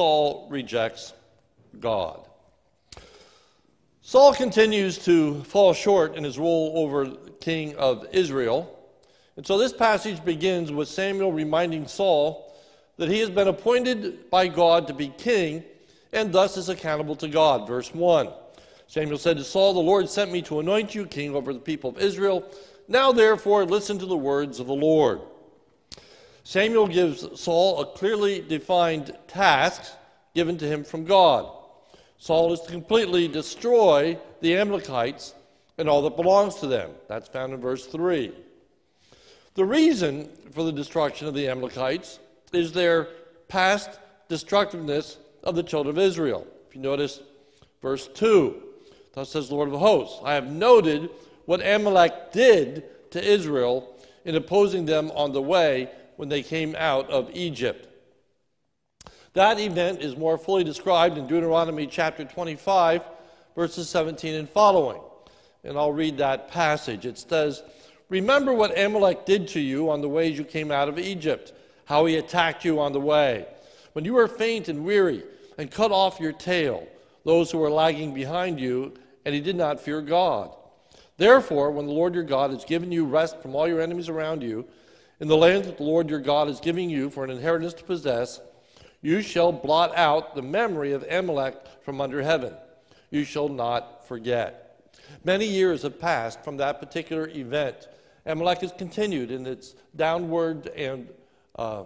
Saul rejects God. Saul continues to fall short in his role over king of Israel. And so this passage begins with Samuel reminding Saul that he has been appointed by God to be king and thus is accountable to God. Verse 1 Samuel said to Saul, The Lord sent me to anoint you king over the people of Israel. Now, therefore, listen to the words of the Lord. Samuel gives Saul a clearly defined task given to him from God. Saul is to completely destroy the Amalekites and all that belongs to them. That's found in verse 3. The reason for the destruction of the Amalekites is their past destructiveness of the children of Israel. If you notice verse 2, thus says the Lord of hosts, I have noted what Amalek did to Israel in opposing them on the way when they came out of Egypt. That event is more fully described in Deuteronomy chapter 25, verses 17 and following. And I'll read that passage. It says, Remember what Amalek did to you on the ways you came out of Egypt, how he attacked you on the way. When you were faint and weary and cut off your tail, those who were lagging behind you, and he did not fear God. Therefore, when the Lord your God has given you rest from all your enemies around you, in the land that the Lord your God is giving you for an inheritance to possess, you shall blot out the memory of Amalek from under heaven. You shall not forget. Many years have passed from that particular event. Amalek has continued in its downward and uh,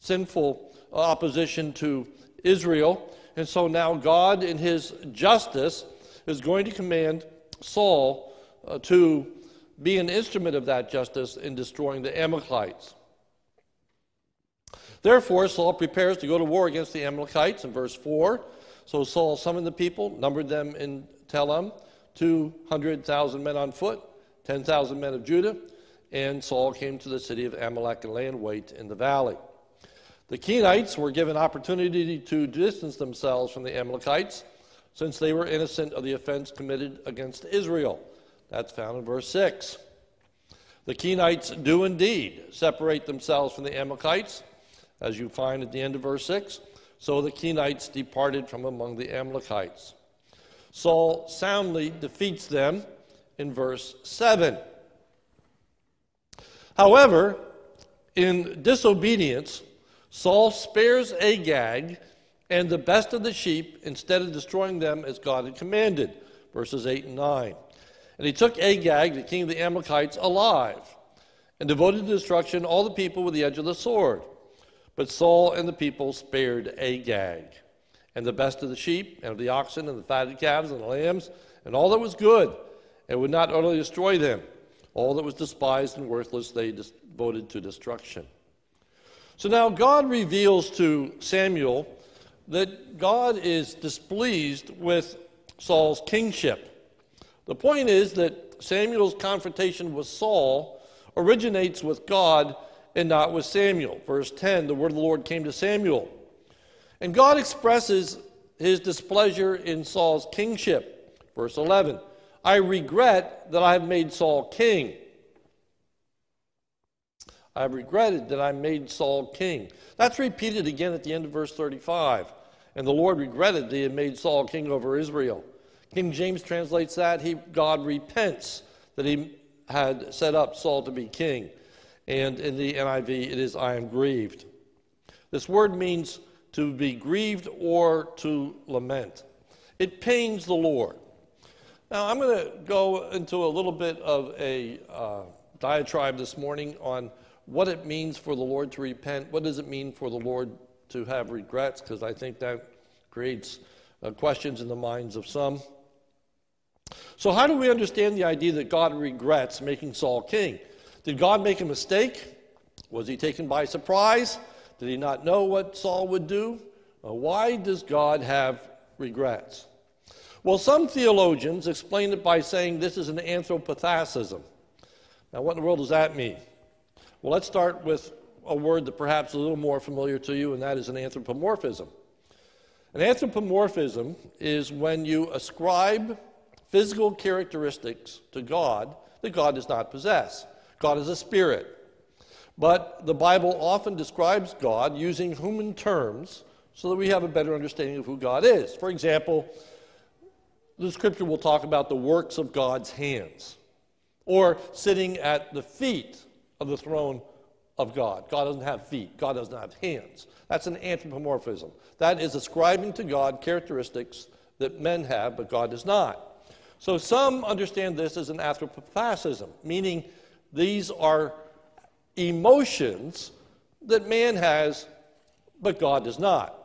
sinful opposition to Israel. And so now God, in his justice, is going to command Saul uh, to be an instrument of that justice in destroying the Amalekites. Therefore, Saul prepares to go to war against the Amalekites in verse 4. So Saul summoned the people, numbered them in Telem, 200,000 men on foot, 10,000 men of Judah, and Saul came to the city of Amalek and lay in wait in the valley. The Kenites were given opportunity to distance themselves from the Amalekites since they were innocent of the offense committed against Israel. That's found in verse 6. The Kenites do indeed separate themselves from the Amalekites as you find at the end of verse 6. So the Kenites departed from among the Amalekites. Saul soundly defeats them in verse 7. However, in disobedience, Saul spares Agag and the best of the sheep instead of destroying them as God had commanded. Verses 8 and 9. And he took Agag, the king of the Amalekites, alive and devoted to destruction all the people with the edge of the sword. But Saul and the people spared Agag, and the best of the sheep, and of the oxen, and the fatted calves, and the lambs, and all that was good, and would not utterly destroy them. All that was despised and worthless they devoted to destruction. So now God reveals to Samuel that God is displeased with Saul's kingship. The point is that Samuel's confrontation with Saul originates with God and not with Samuel. Verse 10 the word of the Lord came to Samuel. And God expresses his displeasure in Saul's kingship. Verse 11 I regret that I have made Saul king. I regretted that I made Saul king. That's repeated again at the end of verse 35. And the Lord regretted that he had made Saul king over Israel. King James translates that he, God repents that he had set up Saul to be king. And in the NIV, it is, I am grieved. This word means to be grieved or to lament. It pains the Lord. Now, I'm going to go into a little bit of a uh, diatribe this morning on what it means for the Lord to repent. What does it mean for the Lord to have regrets? Because I think that creates uh, questions in the minds of some. So, how do we understand the idea that God regrets making Saul king? Did God make a mistake? Was he taken by surprise? Did he not know what Saul would do? Uh, why does God have regrets? Well, some theologians explain it by saying this is an anthropopathism. Now, what in the world does that mean? Well, let's start with a word that perhaps is a little more familiar to you, and that is an anthropomorphism. An anthropomorphism is when you ascribe physical characteristics to God that God does not possess. God is a spirit. But the Bible often describes God using human terms so that we have a better understanding of who God is. For example, the scripture will talk about the works of God's hands or sitting at the feet of the throne of God. God doesn't have feet, God doesn't have hands. That's an anthropomorphism. That is ascribing to God characteristics that men have, but God does not. So some understand this as an anthropopathism, meaning these are emotions that man has, but God does not.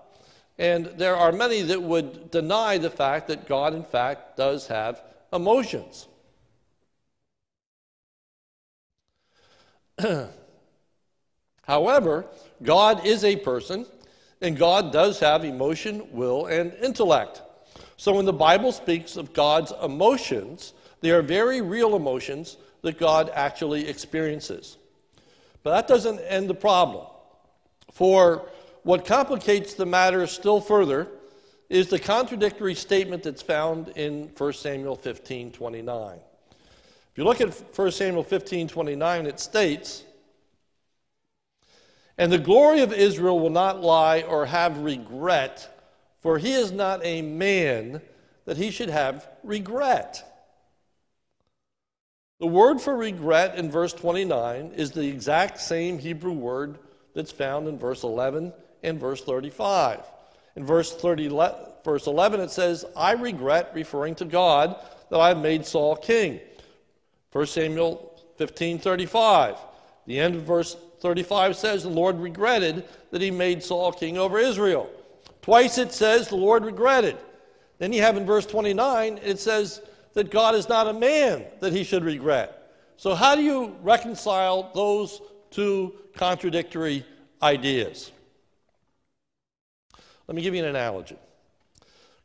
And there are many that would deny the fact that God, in fact, does have emotions. However, God is a person, and God does have emotion, will, and intellect. So when the Bible speaks of God's emotions, they are very real emotions that God actually experiences. But that doesn't end the problem. For what complicates the matter still further is the contradictory statement that's found in 1 Samuel 15 29. If you look at 1 Samuel 15 29, it states, And the glory of Israel will not lie or have regret, for he is not a man that he should have regret. The word for regret in verse 29 is the exact same Hebrew word that's found in verse 11 and verse 35. In verse, 30, verse 11, it says, I regret, referring to God, that I have made Saul king. 1 Samuel 15 35. The end of verse 35 says, The Lord regretted that he made Saul king over Israel. Twice it says, The Lord regretted. Then you have in verse 29, it says, that God is not a man that he should regret. So, how do you reconcile those two contradictory ideas? Let me give you an analogy.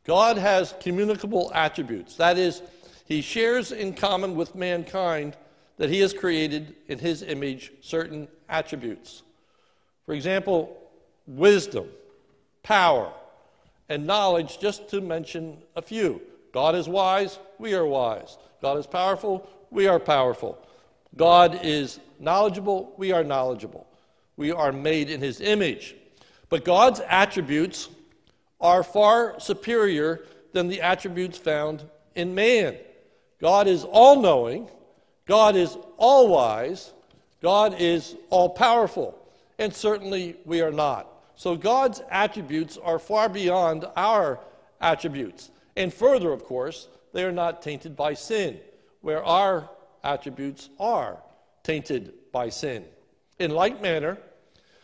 God has communicable attributes. That is, he shares in common with mankind that he has created in his image certain attributes. For example, wisdom, power, and knowledge, just to mention a few. God is wise, we are wise. God is powerful, we are powerful. God is knowledgeable, we are knowledgeable. We are made in his image. But God's attributes are far superior than the attributes found in man. God is all knowing, God is all wise, God is all powerful, and certainly we are not. So God's attributes are far beyond our attributes. And further, of course, they are not tainted by sin, where our attributes are tainted by sin. In like manner,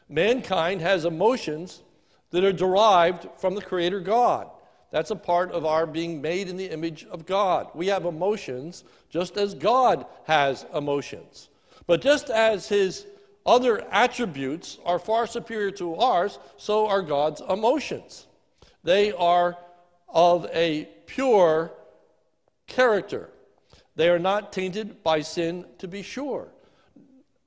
mankind has emotions that are derived from the Creator God. That's a part of our being made in the image of God. We have emotions just as God has emotions. But just as His other attributes are far superior to ours, so are God's emotions. They are of a pure character. They are not tainted by sin, to be sure.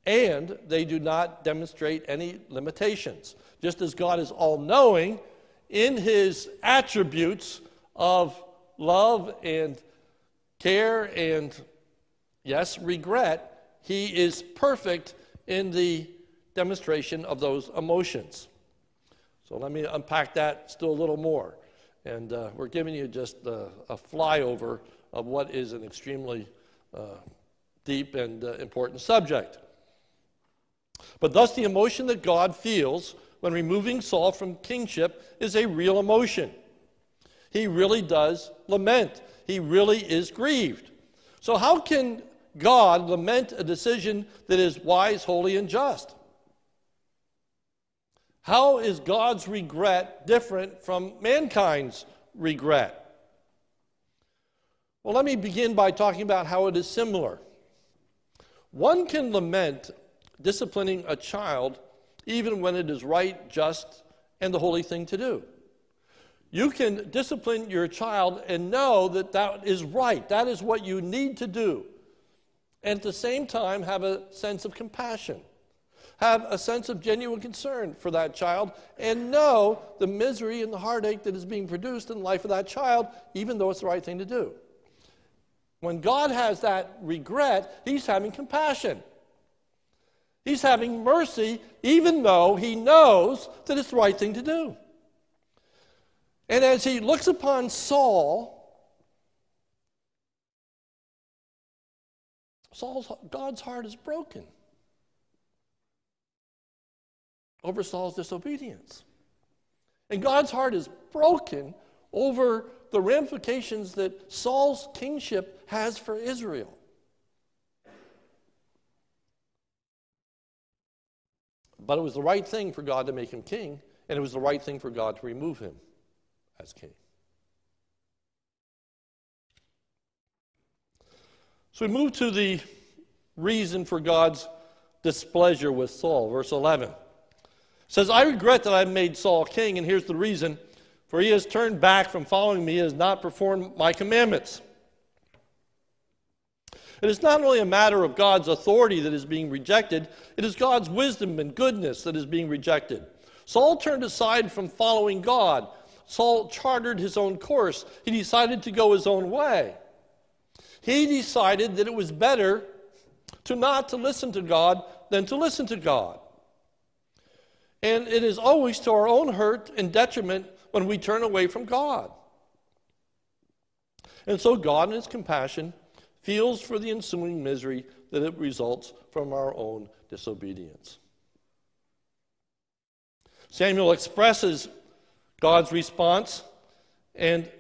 And they do not demonstrate any limitations. Just as God is all knowing in his attributes of love and care and, yes, regret, he is perfect in the demonstration of those emotions. So let me unpack that still a little more. And uh, we're giving you just a, flyover of what is an extremely uh, deep and uh, important subject. But thus, the emotion that God feels when removing Saul from kingship is a real emotion. He really does lament, he really is grieved. So, how can God lament a decision that is wise, holy, and just? How is God's regret different from mankind's regret? Well, let me begin by talking about how it is similar. One can lament disciplining a child even when it is right, just, and the holy thing to do. You can discipline your child and know that that is right. That is what you need to do. And at the same time, have a sense of compassion have a sense of genuine concern for that child and know the misery and the heartache that is being produced in the life of that child, even though it's the right thing to do. When God has that regret, He's having compassion. He's having mercy even though he knows that it's the right thing to do. And as he looks upon Saul, Saul's, God's heart is broken over Saul's disobedience. And God's heart is broken over the ramifications that Saul's kingship has for Israel. But it was the right thing for God to make him king, and it was the right thing for God to remove him as king. So we move to the reason for God's displeasure with Saul, verse 11 says, I regret that I made Saul king, and here's the reason. For he has turned back from following me has not performed my commandments. It is not only a matter of God's authority that is being rejected, it is God's wisdom and goodness that is being rejected. Saul turned aside from following God. Saul chartered his own course. He decided to go his own way. He decided that it was better to not to listen to God than to listen to God. And it is always to our own hurt and detriment when we turn away from God. And so God, in His compassion, feels for the ensuing misery that it results from our own disobedience. Samuel expresses God's response and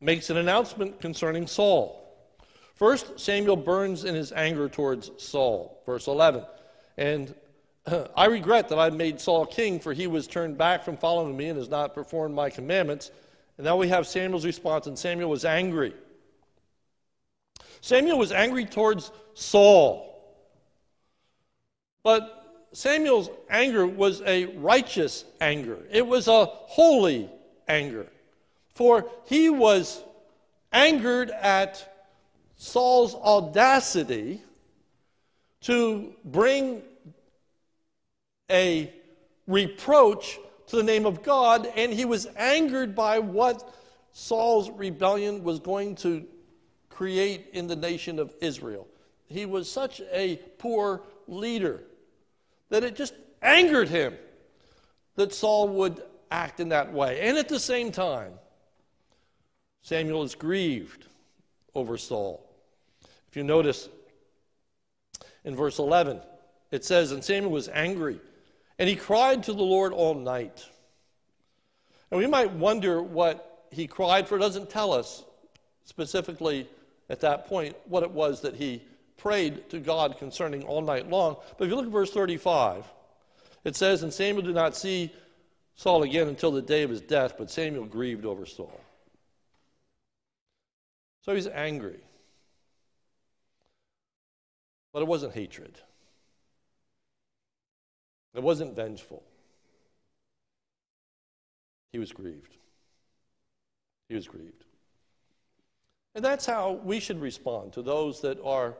makes an announcement concerning Saul. First, Samuel burns in his anger towards Saul, verse 11. And I regret that I made Saul king, for he was turned back from following me and has not performed my commandments. And now we have Samuel's response, and Samuel was angry. Samuel was angry towards Saul. But Samuel's anger was a righteous anger, it was a holy anger. For he was angered at Saul's audacity to bring a reproach to the name of God, and he was angered by what Saul's rebellion was going to create in the nation of Israel. He was such a poor leader that it just angered him that Saul would act in that way. And at the same time, Samuel is grieved over Saul. If you notice in verse 11, it says, And Samuel was angry and he cried to the Lord all night. And we might wonder what he cried for. It doesn't tell us specifically at that point what it was that he prayed to God concerning all night long. But if you look at verse 35, it says, And Samuel did not see Saul again until the day of his death, but Samuel grieved over Saul. So he's angry. But it wasn't hatred. It wasn't vengeful. He was grieved. He was grieved. And that's how we should respond to those that are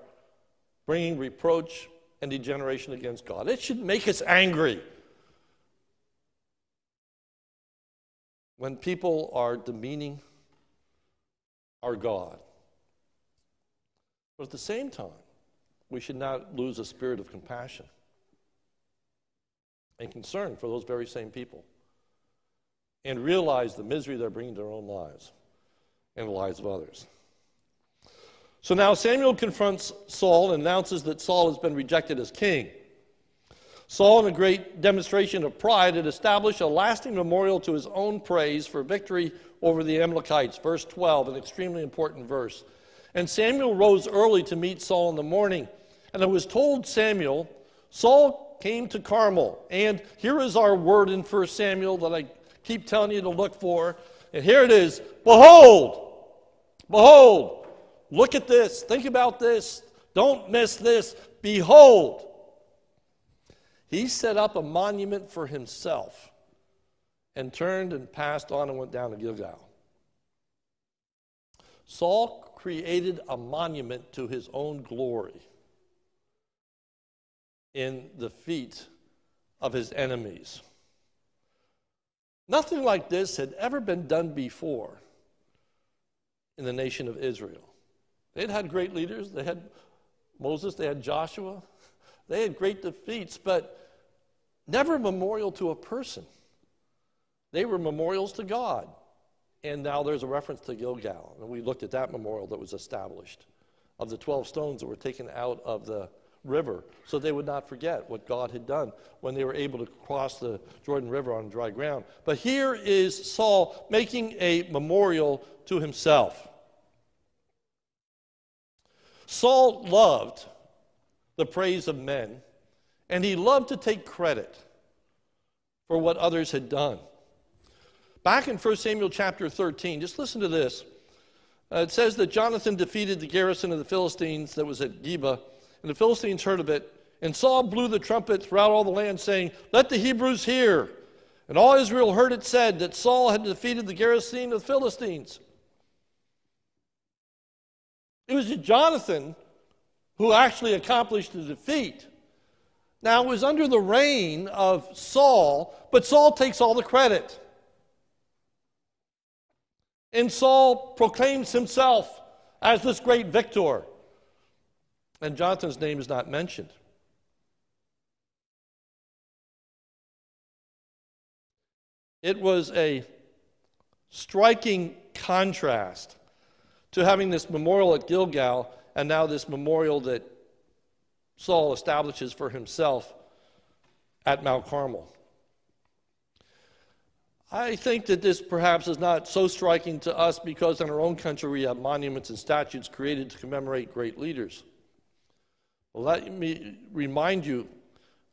bringing reproach and degeneration against God. It should make us angry when people are demeaning our God. But at the same time, we should not lose a spirit of compassion and concern for those very same people and realize the misery they're bringing to their own lives and the lives of others. So now Samuel confronts Saul and announces that Saul has been rejected as king. Saul, in a great demonstration of pride, had established a lasting memorial to his own praise for victory over the Amalekites. Verse 12, an extremely important verse. And Samuel rose early to meet Saul in the morning. And it was told Samuel, Saul came to Carmel. And here is our word in 1 Samuel that I keep telling you to look for. And here it is Behold, behold, look at this, think about this, don't miss this. Behold, he set up a monument for himself and turned and passed on and went down to Gilgal. Saul created a monument to his own glory in the feet of his enemies. Nothing like this had ever been done before in the nation of Israel. They'd had great leaders. They had Moses, they had Joshua, They had great defeats, but never memorial to a person. They were memorials to God. And now there's a reference to Gilgal. And we looked at that memorial that was established of the 12 stones that were taken out of the river so they would not forget what God had done when they were able to cross the Jordan River on dry ground. But here is Saul making a memorial to himself. Saul loved the praise of men, and he loved to take credit for what others had done. Back in 1 Samuel chapter 13, just listen to this. Uh, it says that Jonathan defeated the garrison of the Philistines that was at Geba, and the Philistines heard of it. And Saul blew the trumpet throughout all the land, saying, Let the Hebrews hear. And all Israel heard it said that Saul had defeated the garrison of the Philistines. It was Jonathan who actually accomplished the defeat. Now, it was under the reign of Saul, but Saul takes all the credit. And Saul proclaims himself as this great victor. And Jonathan's name is not mentioned. It was a striking contrast to having this memorial at Gilgal and now this memorial that Saul establishes for himself at Mount Carmel. I think that this perhaps is not so striking to us because in our own country we have monuments and statues created to commemorate great leaders. Well, let me remind you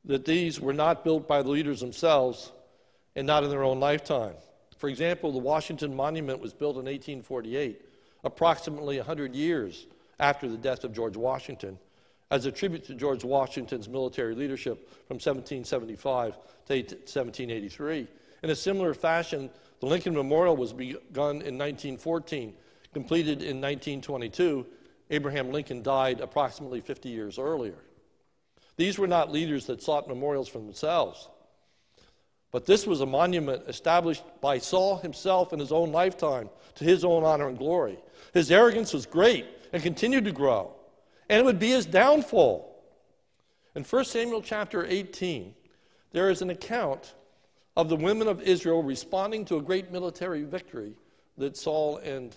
that these were not built by the leaders themselves and not in their own lifetime. For example, the Washington Monument was built in 1848 approximately 100 years after the death of George Washington, as a tribute to George Washington's military leadership from 1775 to 1783. In a similar fashion, the Lincoln Memorial was begun in 1914, completed in 1922. Abraham Lincoln died approximately 50 years earlier. These were not leaders that sought memorials for themselves. But this was a monument established by Saul himself in his own lifetime to his own honor and glory. His arrogance was great and continued to grow, and it would be his downfall. In 1 Samuel chapter 18, there is an account of the women of Israel responding to a great military victory that Saul and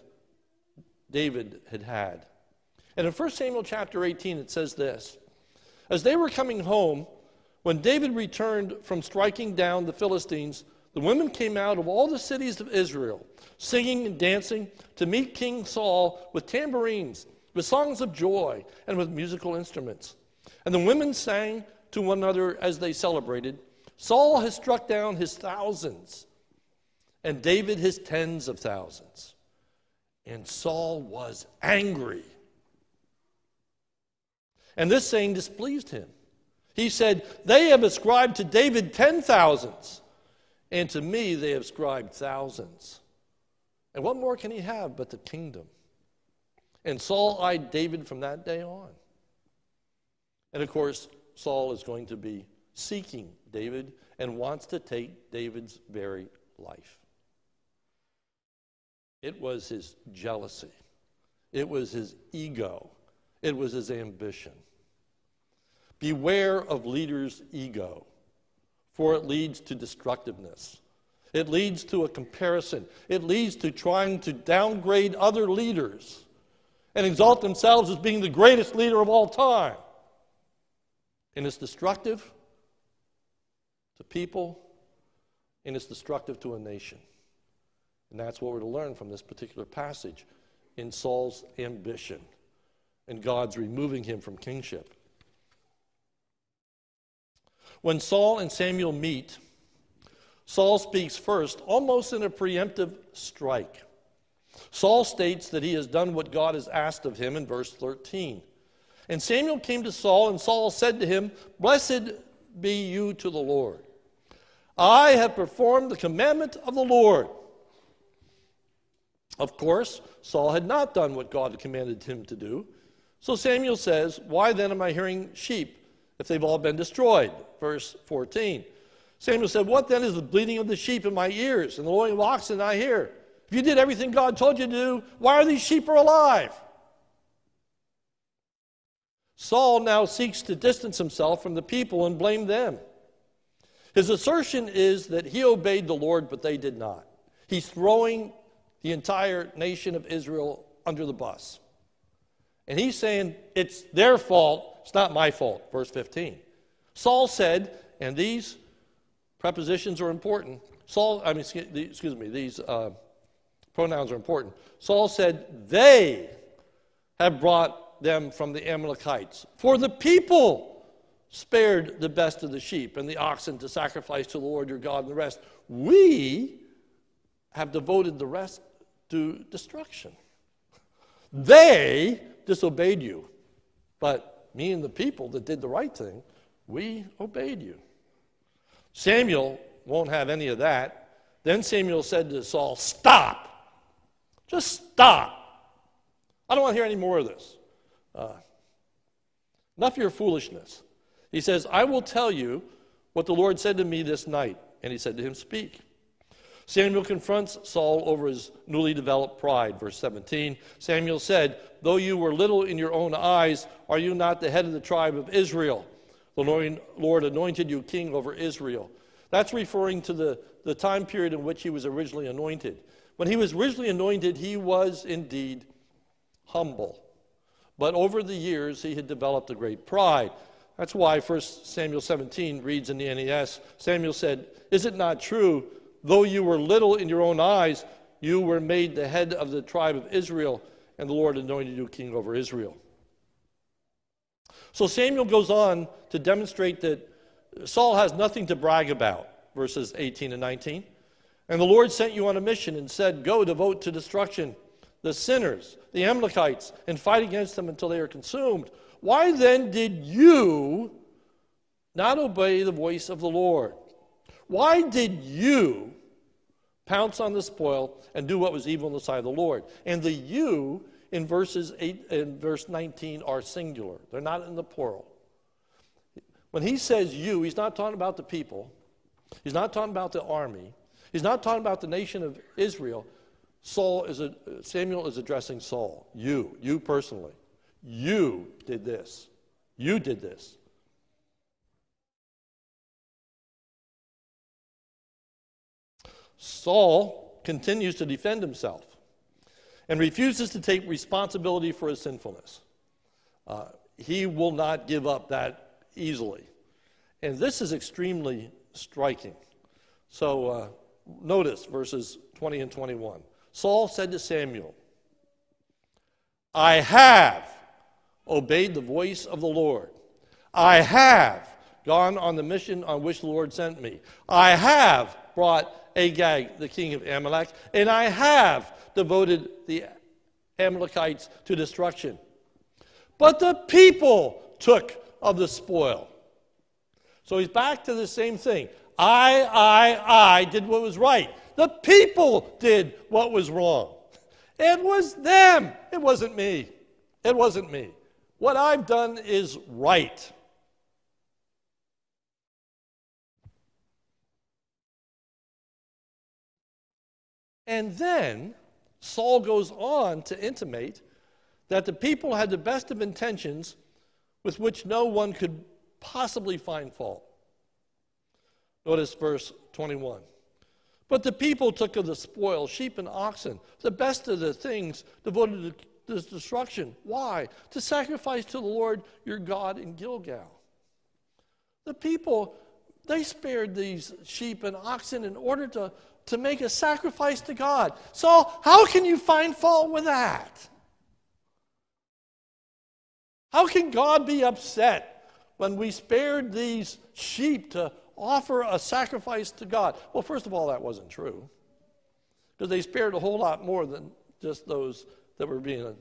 David had had. And in 1 Samuel chapter 18, it says this As they were coming home, when David returned from striking down the Philistines, the women came out of all the cities of Israel, singing and dancing to meet King Saul with tambourines, with songs of joy, and with musical instruments. And the women sang to one another as they celebrated Saul has struck down his thousands, and David his tens of thousands. And Saul was angry. And this saying displeased him. He said, They have ascribed to David ten thousands, and to me they have ascribed thousands. And what more can he have but the kingdom? And Saul eyed David from that day on. And of course, Saul is going to be seeking David and wants to take David's very life. It was his jealousy, it was his ego, it was his ambition. Beware of leaders' ego, for it leads to destructiveness. It leads to a comparison. It leads to trying to downgrade other leaders and exalt themselves as being the greatest leader of all time. And it's destructive to people, and it's destructive to a nation. And that's what we're to learn from this particular passage in Saul's ambition and God's removing him from kingship. When Saul and Samuel meet, Saul speaks first, almost in a preemptive strike. Saul states that he has done what God has asked of him in verse 13. And Samuel came to Saul, and Saul said to him, Blessed be you to the Lord. I have performed the commandment of the Lord. Of course, Saul had not done what God commanded him to do. So Samuel says, Why then am I hearing sheep if they've all been destroyed? Verse 14. Samuel said, What then is the bleating of the sheep in my ears and the lowing of oxen I hear? If you did everything God told you to do, why are these sheep alive? Saul now seeks to distance himself from the people and blame them. His assertion is that he obeyed the Lord, but they did not. He's throwing the entire nation of Israel under the bus. And he's saying it's their fault, it's not my fault. Verse 15. Saul said, and these prepositions are important. Saul, I mean, excuse me, these uh, pronouns are important. Saul said, They have brought them from the Amalekites. For the people spared the best of the sheep and the oxen to sacrifice to the Lord your God and the rest. We have devoted the rest to destruction. They disobeyed you, but me and the people that did the right thing, we obeyed you. Samuel won't have any of that. Then Samuel said to Saul, Stop. Just stop. I don't want to hear any more of this. Uh, enough of your foolishness. He says, I will tell you what the Lord said to me this night. And he said to him, Speak. Samuel confronts Saul over his newly developed pride. Verse 17 Samuel said, Though you were little in your own eyes, are you not the head of the tribe of Israel? The Lord anointed you king over Israel. That's referring to the, the time period in which he was originally anointed. When he was originally anointed, he was indeed humble. But over the years, he had developed a great pride. That's why 1 Samuel 17 reads in the NES Samuel said, Is it not true, though you were little in your own eyes, you were made the head of the tribe of Israel, and the Lord anointed you king over Israel? So Samuel goes on to demonstrate that Saul has nothing to brag about, verses 18 and 19. And the Lord sent you on a mission and said, Go devote to destruction the sinners, the Amalekites, and fight against them until they are consumed. Why then did you not obey the voice of the Lord? Why did you pounce on the spoil and do what was evil in the sight of the Lord? And the you in verses 8 and verse 19 are singular. They're not in the plural. When he says you, he's not talking about the people. He's not talking about the army. He's not talking about the nation of Israel. Saul is a, Samuel is addressing Saul. You, you personally. You did this. You did this. Saul continues to defend himself and refuses to take responsibility for his sinfulness. Uh, he will not give up that easily. And this is extremely striking. So uh, notice verses 20 and 21. Saul said to Samuel, I have obeyed the voice of the Lord. I have gone on the mission on which the Lord sent me. I have brought Agag, the king of Amalek, and I have devoted the Amalekites to destruction. But the people took of the spoil. So he's back to the same thing. I, I, I did what was right. The people did what was wrong. It was them. It wasn't me. It wasn't me. What I've done is right. And then Saul goes on to intimate that the people had the best of intentions with which no one could possibly find fault. Notice verse 21. But the people took of the spoil, sheep and oxen, the best of the things devoted to this destruction. Why? To sacrifice to the Lord your God in Gilgal. The people, they spared these sheep and oxen in order to to make a sacrifice to God. So, how can you find fault with that? How can God be upset when we spared these sheep to offer a sacrifice to God? Well, first of all, that wasn't true. Because they spared a whole lot more than just those that were being.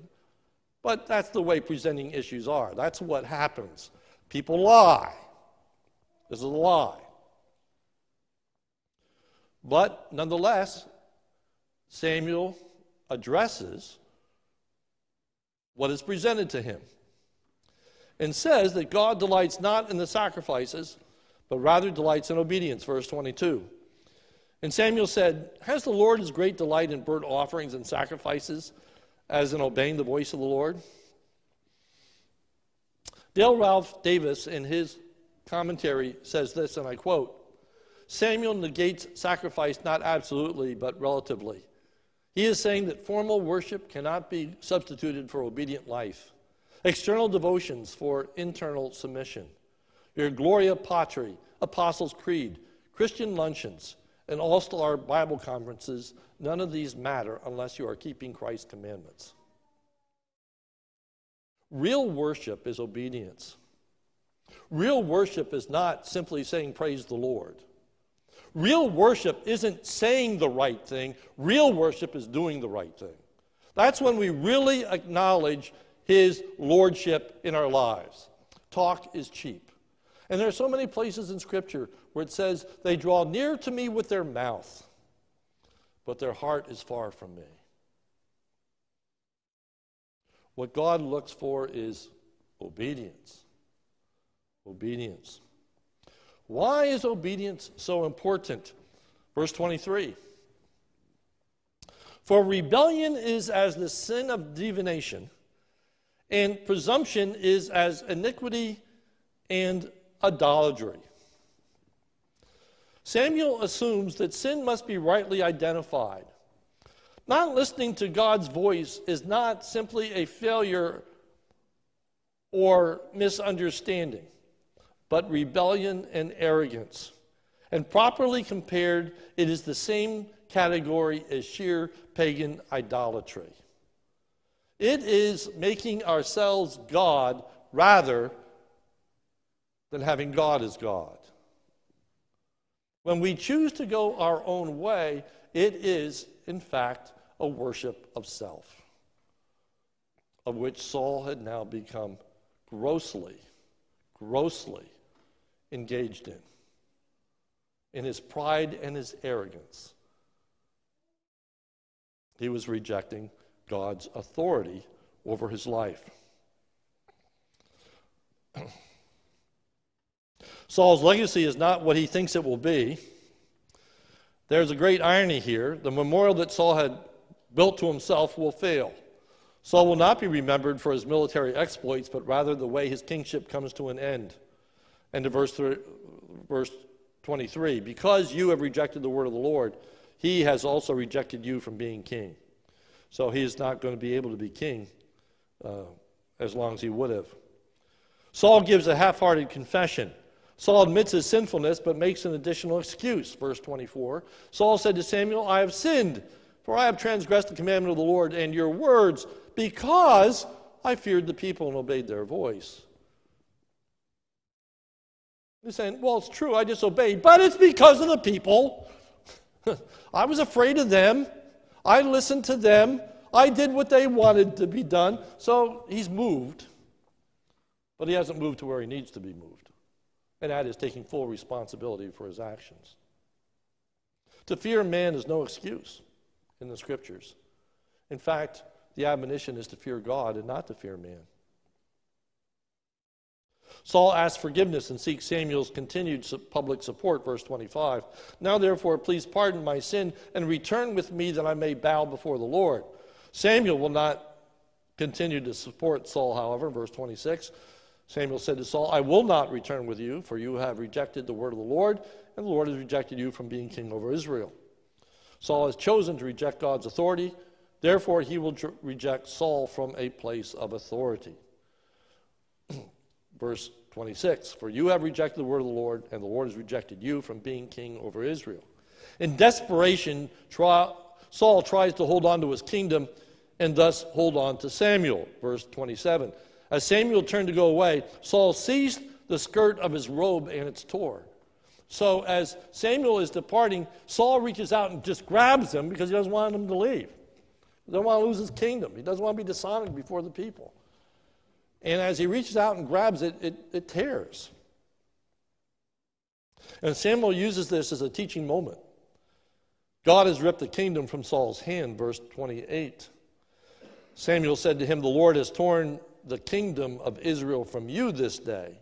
But that's the way presenting issues are. That's what happens. People lie. This is a lie. But nonetheless, Samuel addresses what is presented to him and says that God delights not in the sacrifices, but rather delights in obedience, verse 22. And Samuel said, Has the Lord his great delight in burnt offerings and sacrifices as in obeying the voice of the Lord? Dale Ralph Davis, in his commentary, says this, and I quote Samuel negates sacrifice not absolutely, but relatively. He is saying that formal worship cannot be substituted for obedient life, external devotions for internal submission. Your Gloria Patri, Apostles' Creed, Christian luncheons, and all star Bible conferences, none of these matter unless you are keeping Christ's commandments. Real worship is obedience. Real worship is not simply saying, Praise the Lord. Real worship isn't saying the right thing, real worship is doing the right thing. That's when we really acknowledge His lordship in our lives. Talk is cheap. And there are so many places in Scripture where it says, They draw near to me with their mouth, but their heart is far from me. What God looks for is obedience. Obedience. Why is obedience so important? Verse 23 For rebellion is as the sin of divination, and presumption is as iniquity and idolatry. Samuel assumes that sin must be rightly identified. Not listening to God's voice is not simply a failure or misunderstanding, but rebellion and arrogance. And properly compared, it is the same category as sheer pagan idolatry. It is making ourselves God rather than having God as God. When we choose to go our own way, it is, in fact, a worship of self, of which Saul had now become grossly, grossly engaged in, in his pride and his arrogance. He was rejecting God's authority over his life. Saul's legacy is not what he thinks it will be. There's a great irony here. The memorial that Saul had built to himself will fail. Saul will not be remembered for his military exploits, but rather the way his kingship comes to an end. And to verse, verse 23 Because you have rejected the word of the Lord, he has also rejected you from being king. So he is not going to be able to be king uh, as long as he would have. Saul gives a half hearted confession. Saul admits his sinfulness, but makes an additional excuse. Verse 24 Saul said to Samuel, I have sinned, for I have transgressed the commandment of the Lord and your words, because I feared the people and obeyed their voice. He's saying, Well, it's true, I disobeyed, but it's because of the people. I was afraid of them. I listened to them. I did what they wanted to be done. So he's moved, but he hasn't moved to where he needs to be moved and that is taking full responsibility for his actions. To fear man is no excuse in the scriptures. In fact, the admonition is to fear God and not to fear man. Saul asks forgiveness and seeks Samuel's continued public support, verse 25. Now, therefore, please pardon my sin and return with me that I may bow before the Lord. Samuel will not continue to support Saul, however, verse 26. Samuel said to Saul, I will not return with you, for you have rejected the word of the Lord, and the Lord has rejected you from being king over Israel. Saul has chosen to reject God's authority, therefore, he will reject Saul from a place of authority. Verse 26 For you have rejected the word of the Lord, and the Lord has rejected you from being king over Israel. In desperation, Saul tries to hold on to his kingdom and thus hold on to Samuel. Verse 27. As Samuel turned to go away, Saul seized the skirt of his robe and it's tore. So as Samuel is departing, Saul reaches out and just grabs him because he doesn't want him to leave. He doesn't want to lose his kingdom. He doesn't want to be dishonored before the people. And as he reaches out and grabs it, it, it tears. And Samuel uses this as a teaching moment. God has ripped the kingdom from Saul's hand, verse 28. Samuel said to him, The Lord has torn the kingdom of Israel from you this day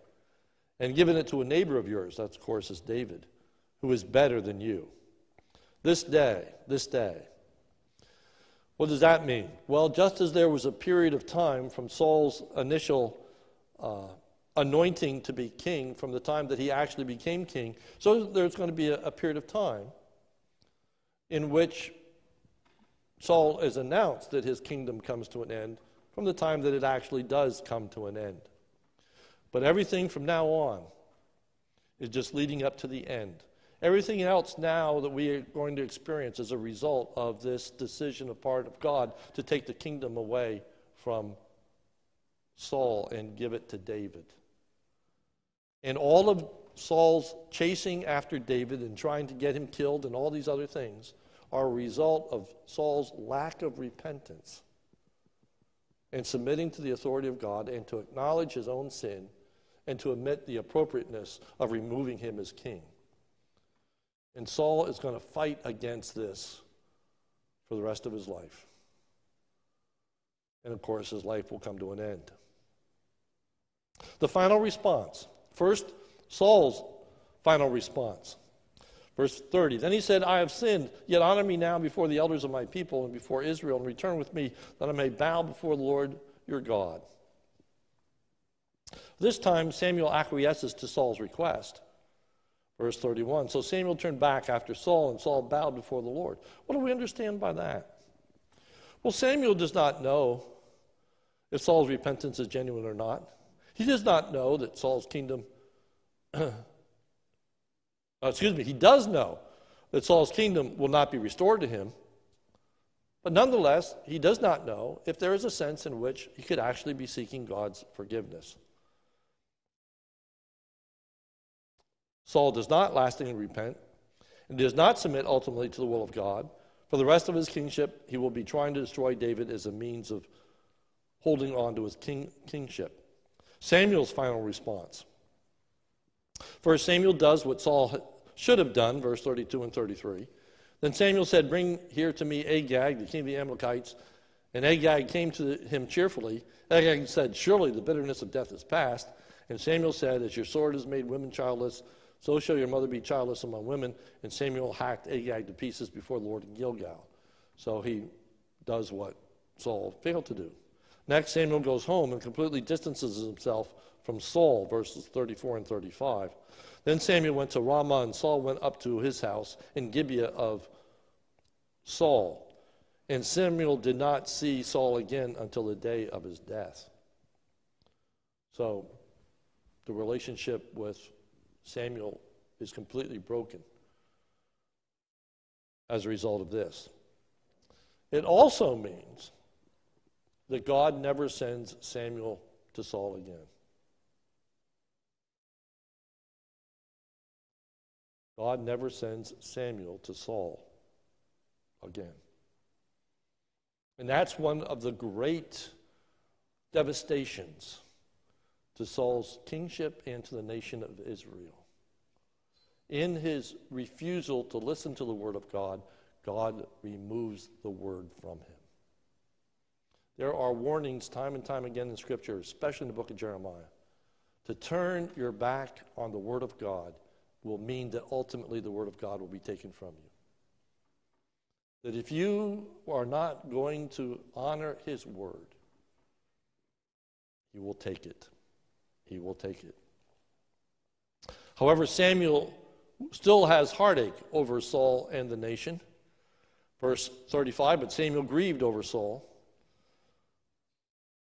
and given it to a neighbor of yours. That, of course, is David, who is better than you. This day, this day. What does that mean? Well, just as there was a period of time from Saul's initial uh, anointing to be king from the time that he actually became king. So there's going to be a, a period of time in which Saul is announced that his kingdom comes to an end from the time that it actually does come to an end. But everything from now on is just leading up to the end. Everything else now that we are going to experience as a result of this decision of part of God to take the kingdom away from Saul and give it to David. And all of Saul's chasing after David and trying to get him killed and all these other things are a result of Saul's lack of repentance and submitting to the authority of God and to acknowledge his own sin and to admit the appropriateness of removing him as king. And Saul is going to fight against this for the rest of his life. And of course, his life will come to an end. The final response. First, Saul's final response. Verse 30 Then he said, I have sinned, yet honor me now before the elders of my people and before Israel, and return with me that I may bow before the Lord your God. This time, Samuel acquiesces to Saul's request. Verse 31 So Samuel turned back after Saul, and Saul bowed before the Lord. What do we understand by that? Well, Samuel does not know if Saul's repentance is genuine or not. He does not know that Saul's kingdom, uh, excuse me, he does know that Saul's kingdom will not be restored to him. But nonetheless, he does not know if there is a sense in which he could actually be seeking God's forgiveness. Saul does not lastingly repent and does not submit ultimately to the will of God. For the rest of his kingship, he will be trying to destroy David as a means of holding on to his king, kingship. Samuel's final response. First, Samuel does what Saul should have done, verse 32 and 33. Then Samuel said, Bring here to me Agag, the king of the Amalekites. And Agag came to him cheerfully. Agag said, Surely the bitterness of death is past. And Samuel said, As your sword has made women childless, so shall your mother be childless among women. And Samuel hacked Agag to pieces before the Lord in Gilgal. So he does what Saul failed to do. Next, Samuel goes home and completely distances himself from Saul, verses 34 and 35. Then Samuel went to Ramah, and Saul went up to his house in Gibeah of Saul. And Samuel did not see Saul again until the day of his death. So the relationship with Samuel is completely broken as a result of this. It also means that God never sends Samuel to Saul again. God never sends Samuel to Saul again. And that's one of the great devastations to Saul's kingship and to the nation of Israel. In his refusal to listen to the word of God, God removes the word from him. There are warnings time and time again in Scripture, especially in the book of Jeremiah. To turn your back on the Word of God will mean that ultimately the Word of God will be taken from you. That if you are not going to honor His Word, He will take it. He will take it. However, Samuel still has heartache over Saul and the nation. Verse 35 But Samuel grieved over Saul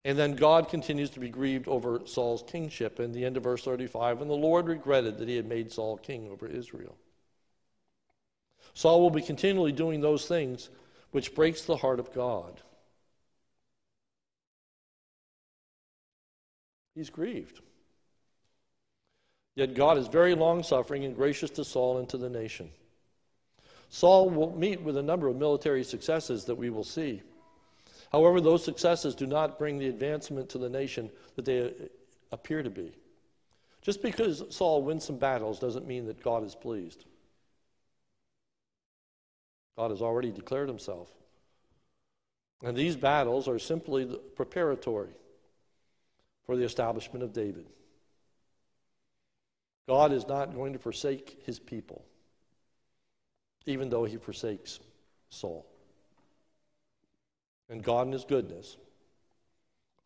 and then God continues to be grieved over Saul's kingship in the end of verse 35. And the Lord regretted that he had made Saul king over Israel. Saul will be continually doing those things which breaks the heart of God. He's grieved. Yet God is very long suffering and gracious to Saul and to the nation. Saul will meet with a number of military successes that we will see. However, those successes do not bring the advancement to the nation that they appear to be. Just because Saul wins some battles doesn't mean that God is pleased. God has already declared himself. And these battles are simply preparatory for the establishment of David. God is not going to forsake his people, even though he forsakes Saul. And God, in His goodness,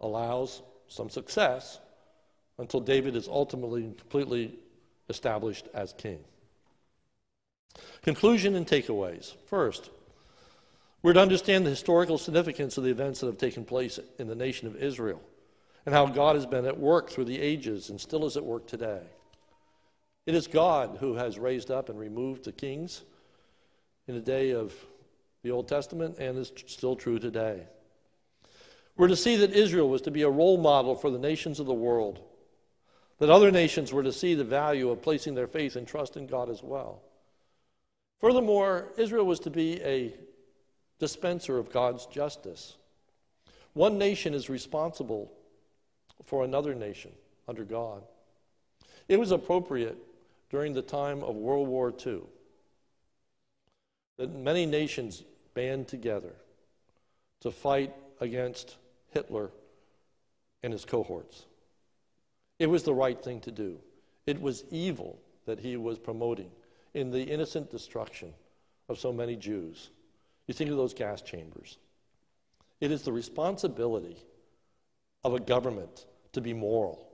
allows some success until David is ultimately and completely established as king. Conclusion and takeaways. First, we're to understand the historical significance of the events that have taken place in the nation of Israel and how God has been at work through the ages and still is at work today. It is God who has raised up and removed the kings in the day of the Old Testament and is still true today. We're to see that Israel was to be a role model for the nations of the world, that other nations were to see the value of placing their faith and trust in God as well. Furthermore, Israel was to be a dispenser of God's justice. One nation is responsible for another nation under God. It was appropriate during the time of World War II that many nations band together to fight against Hitler and his cohorts. It was the right thing to do. It was evil that he was promoting in the innocent destruction of so many Jews. You think of those gas chambers. It is the responsibility of a government to be moral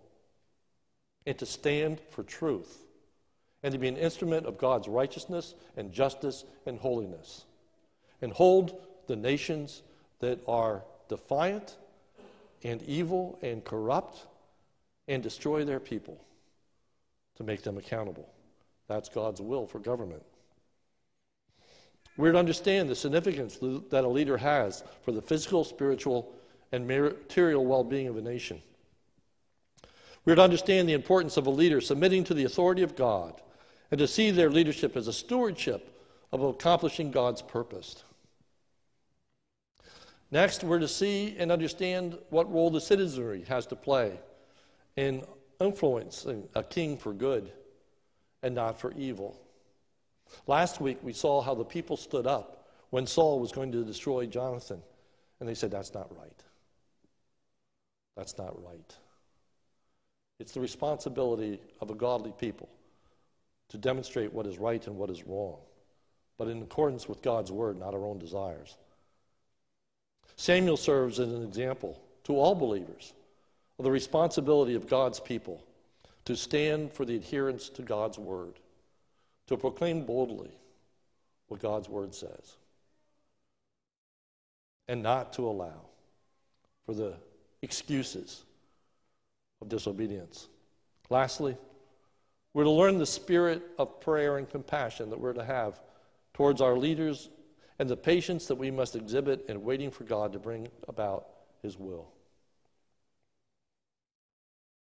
and to stand for truth and to be an instrument of God's righteousness and justice and holiness and hold the nations that are defiant and evil and corrupt and destroy their people to make them accountable. That's God's will for government. We're to understand the significance that a leader has for the physical, spiritual, and material well being of a nation. We're to understand the importance of a leader submitting to the authority of God and to see their leadership as a stewardship of accomplishing God's purpose. Next, we're to see and understand what role the citizenry has to play in influencing a king for good and not for evil. Last week, we saw how the people stood up when Saul was going to destroy Jonathan, and they said, That's not right. That's not right. It's the responsibility of a godly people to demonstrate what is right and what is wrong, but in accordance with God's word, not our own desires. Samuel serves as an example to all believers of the responsibility of God's people to stand for the adherence to God's word, to proclaim boldly what God's word says, and not to allow for the excuses of disobedience. Lastly, we're to learn the spirit of prayer and compassion that we're to have towards our leaders and the patience that we must exhibit in waiting for God to bring about his will.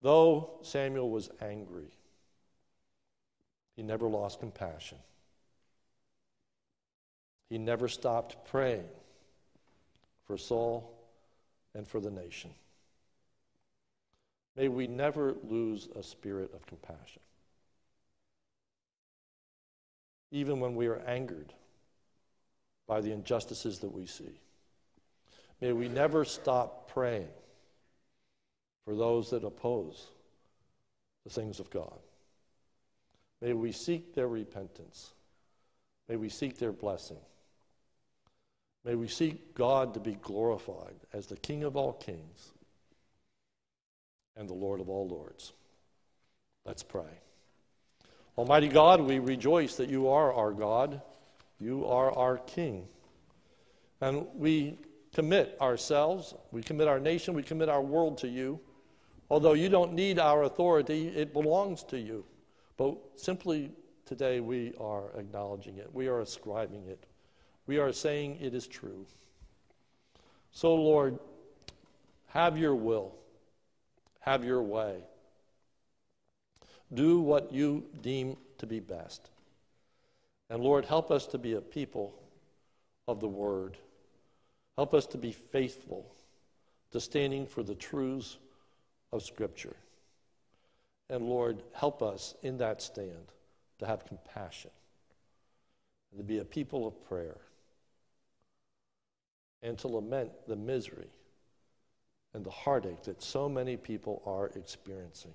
Though Samuel was angry, he never lost compassion. He never stopped praying for Saul and for the nation. May we never lose a spirit of compassion. Even when we are angered by the injustices that we see. May we never stop praying for those that oppose the things of God. May we seek their repentance. May we seek their blessing. May we seek God to be glorified as the King of all kings and the Lord of all lords. Let's pray. Almighty God, we rejoice that you are our God, you are our King. And we commit ourselves, we commit our nation, we commit our world to you. Although you don't need our authority, it belongs to you. But simply today we are acknowledging it, we are ascribing it, we are saying it is true. So, Lord, have your will. Have your way. Do what you deem to be best. And Lord, help us to be a people of the Word. Help us to be faithful to standing for the truths of Scripture. And Lord, help us in that stand to have compassion and to be a people of prayer and to lament the misery and the heartache that so many people are experiencing.